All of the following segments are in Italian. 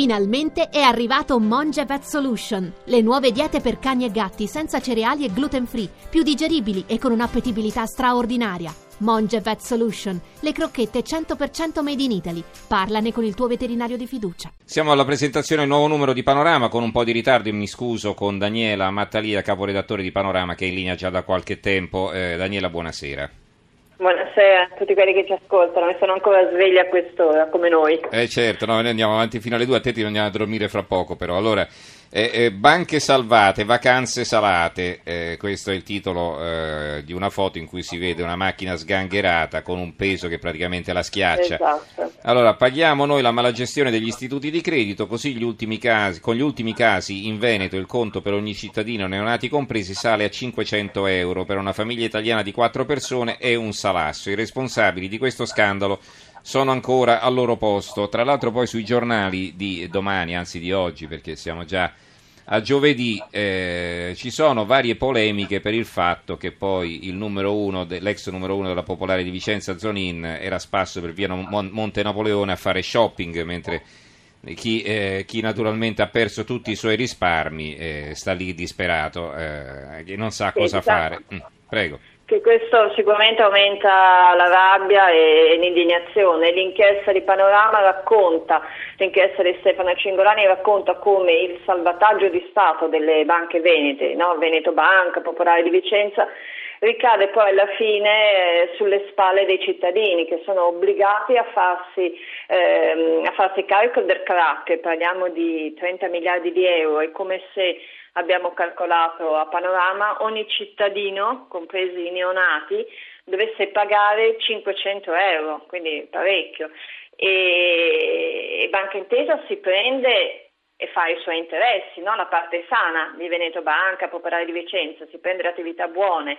Finalmente è arrivato Monge Vet Solution, le nuove diete per cani e gatti senza cereali e gluten free, più digeribili e con un'appetibilità straordinaria. Monge Vet Solution, le crocchette 100% made in Italy. Parlane con il tuo veterinario di fiducia. Siamo alla presentazione del nuovo numero di Panorama con un po' di ritardo, mi scuso con Daniela Mattalia, caporedattore di Panorama che è in linea già da qualche tempo. Eh, Daniela, buonasera. Buonasera a tutti quelli che ci ascoltano, e sono ancora svegli a quest'ora come noi. Eh certo, no, noi andiamo avanti fino alle due, a te ti andiamo a dormire fra poco però. Allora, eh, eh, banche salvate, vacanze salate, eh, questo è il titolo eh, di una foto in cui si vede una macchina sgangherata con un peso che praticamente la schiaccia. Esatto. Allora, paghiamo noi la malagestione degli istituti di credito, così gli ultimi casi, con gli ultimi casi in Veneto il conto per ogni cittadino, neonati compresi, sale a 500 euro per una famiglia italiana di quattro persone è un salasso. I responsabili di questo scandalo sono ancora al loro posto. Tra l'altro poi sui giornali di domani, anzi di oggi, perché siamo già a giovedì, eh, ci sono varie polemiche per il fatto che poi il numero uno, l'ex numero uno della Popolare di Vicenza, Zonin, era spasso per via Monte Napoleone a fare shopping, mentre chi, eh, chi, naturalmente ha perso tutti i suoi risparmi eh, sta lì disperato, eh, che non sa cosa esatto. fare. Mm, prego che questo sicuramente aumenta la rabbia e l'indignazione. L'inchiesta di Panorama racconta, l'inchiesta di Stefano Cingolani racconta come il salvataggio di Stato delle banche venete, no? Veneto Banca, Popolare di Vicenza, ricade poi alla fine eh, sulle spalle dei cittadini che sono obbligati a farsi, ehm, a farsi carico del crack, parliamo di 30 miliardi di euro, è come se abbiamo calcolato a panorama, ogni cittadino, compresi i neonati, dovesse pagare 500 euro, quindi parecchio. E, Banca Intesa si prende e fa i suoi interessi, no? la parte sana di Veneto Banca, Popolare di Vicenza, si prende le attività buone,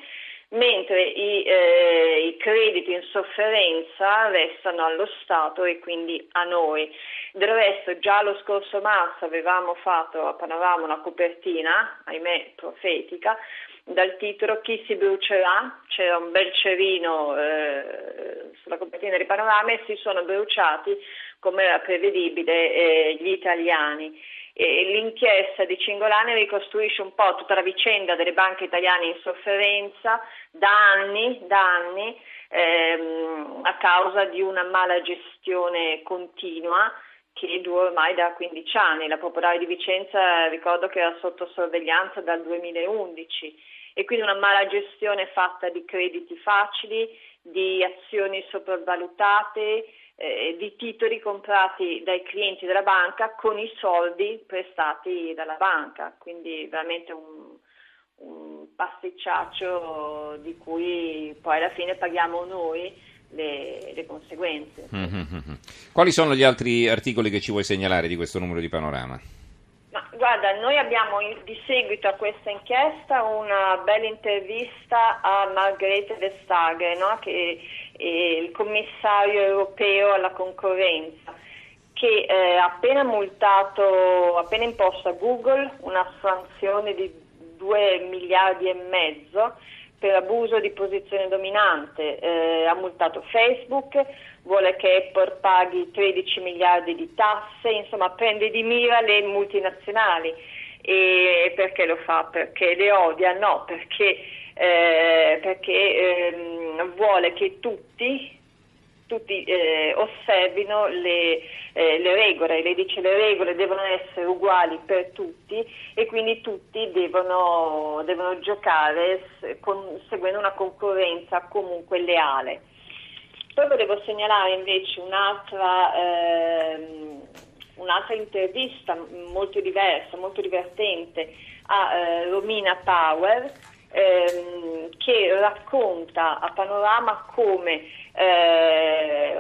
mentre i, eh, i, crediti in sofferenza restano allo Stato e quindi a noi. Del resto già lo scorso marzo avevamo fatto a Panorama una copertina, ahimè profetica, dal titolo Chi si brucerà? C'era un bel cerino eh, sulla copertina di Panorama e si sono bruciati, come era prevedibile, eh, gli italiani. L'inchiesta di Cingolani ricostruisce un po' tutta la vicenda delle banche italiane in sofferenza da anni, da anni ehm, a causa di una mala gestione continua che dura ormai da 15 anni. La Popolare di Vicenza ricordo che era sotto sorveglianza dal 2011 e quindi una mala gestione fatta di crediti facili, di azioni sopravvalutate, eh, di titoli comprati dai clienti della banca con i soldi prestati dalla banca, quindi veramente un, un pasticciaccio di cui poi alla fine paghiamo noi le, le conseguenze. Mm-hmm. Quali sono gli altri articoli che ci vuoi segnalare di questo numero di panorama? Ma, guarda, noi abbiamo di seguito a questa inchiesta una bella intervista a Margrethe Vestager, no? che il commissario europeo alla concorrenza che eh, ha appena multato, appena imposto a Google una sanzione di 2 miliardi e mezzo per abuso di posizione dominante, eh, ha multato Facebook, vuole che Apple paghi 13 miliardi di tasse, insomma prende di mira le multinazionali. E perché lo fa? Perché le odia? No, perché, eh, perché ehm, vuole che tutti, tutti eh, osservino le, eh, le, regole, lei dice le regole devono essere uguali per tutti e quindi tutti devono, devono giocare con, seguendo una concorrenza comunque leale. Poi volevo segnalare invece un'altra, ehm, un'altra intervista molto diversa, molto divertente a eh, Romina Power ehm, che racconta a Panorama come eh,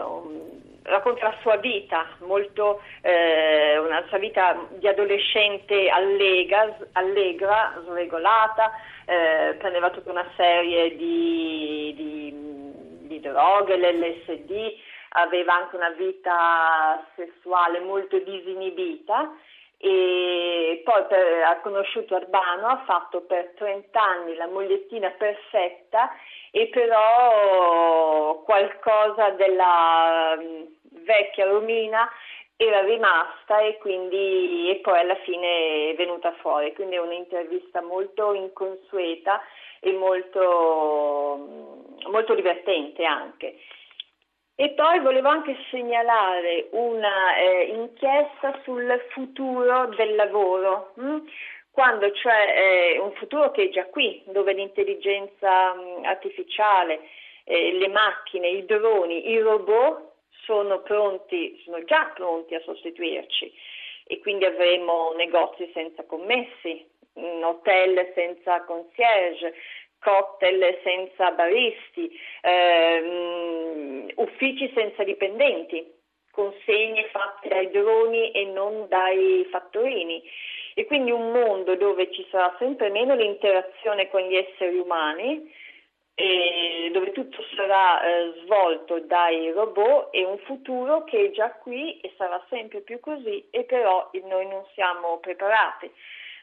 racconta la sua vita, molto, eh, una sua vita di adolescente allegra, allegra sregolata, eh, prendeva tutta una serie di, di, di droghe, l'LSD, aveva anche una vita sessuale molto disinibita e poi per, ha conosciuto Arbano, ha fatto per 30 anni la mogliettina perfetta e però qualcosa della um, vecchia Romina era rimasta e quindi e poi alla fine è venuta fuori, quindi è un'intervista molto inconsueta e molto, molto divertente anche. E poi volevo anche segnalare una eh, sul futuro del lavoro, hm? quando cioè eh, un futuro che è già qui, dove l'intelligenza mh, artificiale, eh, le macchine, i droni, i robot sono pronti, sono già pronti a sostituirci e quindi avremo negozi senza commessi, hotel senza concierge, cocktail senza baristi, ehm, uffici senza dipendenti, consegne fatte dai droni e non dai fattorini. E quindi un mondo dove ci sarà sempre meno l'interazione con gli esseri umani, dove tutto sarà eh, svolto dai robot e un futuro che è già qui e sarà sempre più così e però noi non siamo preparati.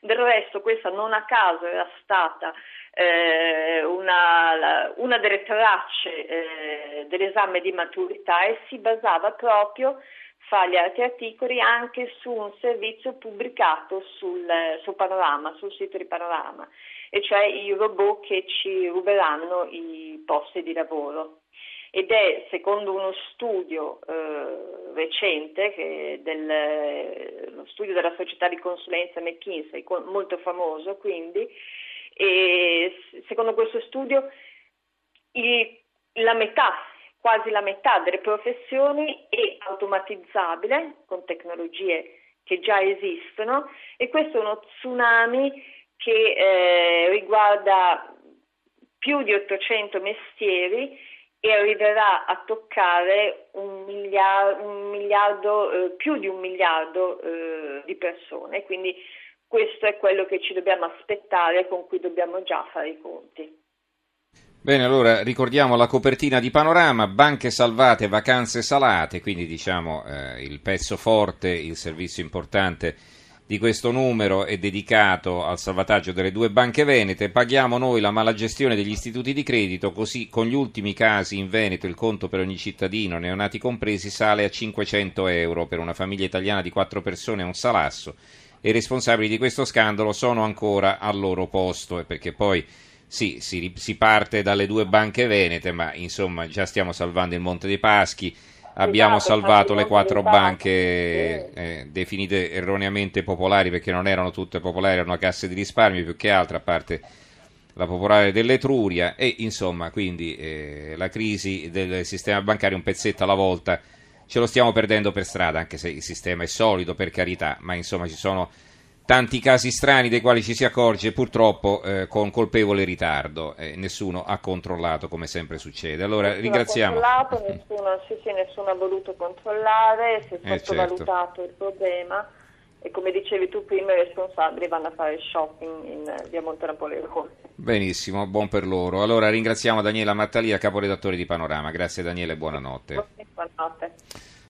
Del resto questa non a caso era stata eh, una, una, delle tracce eh, dell'esame di maturità e si basava proprio fra gli altri articoli anche su un servizio pubblicato sul, sul Panorama, sul sito di Panorama, e cioè i robot che ci ruberanno i posti di lavoro. Ed è secondo uno studio eh, recente, del, lo studio della società di consulenza McKinsey, molto famoso quindi, e secondo questo studio il, la metà quasi la metà delle professioni è automatizzabile con tecnologie che già esistono e questo è uno tsunami che eh, riguarda più di 800 mestieri e arriverà a toccare un miliardo, un miliardo eh, più di un miliardo eh, di persone. Quindi questo è quello che ci dobbiamo aspettare con cui dobbiamo già fare i conti. Bene, allora ricordiamo la copertina di Panorama, banche salvate, vacanze salate, quindi diciamo eh, il pezzo forte, il servizio importante di questo numero è dedicato al salvataggio delle due banche venete. Paghiamo noi la malagestione degli istituti di credito, così con gli ultimi casi in Veneto il conto per ogni cittadino, neonati compresi, sale a 500 euro per una famiglia italiana di quattro persone e un salasso. I responsabili di questo scandalo sono ancora al loro posto, perché poi sì, si, si, parte dalle due banche venete, ma insomma già stiamo salvando il Monte dei Paschi, abbiamo esatto, salvato le quattro banche eh, definite erroneamente popolari perché non erano tutte popolari, erano casse di risparmio più che altro, a parte la popolare dell'Etruria. E insomma quindi eh, la crisi del sistema bancario un pezzetto alla volta ce lo stiamo perdendo per strada, anche se il sistema è solido per carità, ma insomma ci sono tanti casi strani dei quali ci si accorge purtroppo eh, con colpevole ritardo e nessuno ha controllato come sempre succede. Allora nessuno ringraziamo. Ha nessuno, sì, sì, nessuno ha voluto controllare, si è eh, sottovalutato certo. il problema e come dicevi tu prima i responsabili vanno a fare shopping in via Monte Napoleone. Benissimo, buon per loro. Allora ringraziamo Daniela Mattalia, caporedattore di Panorama. Grazie Daniele, buonanotte.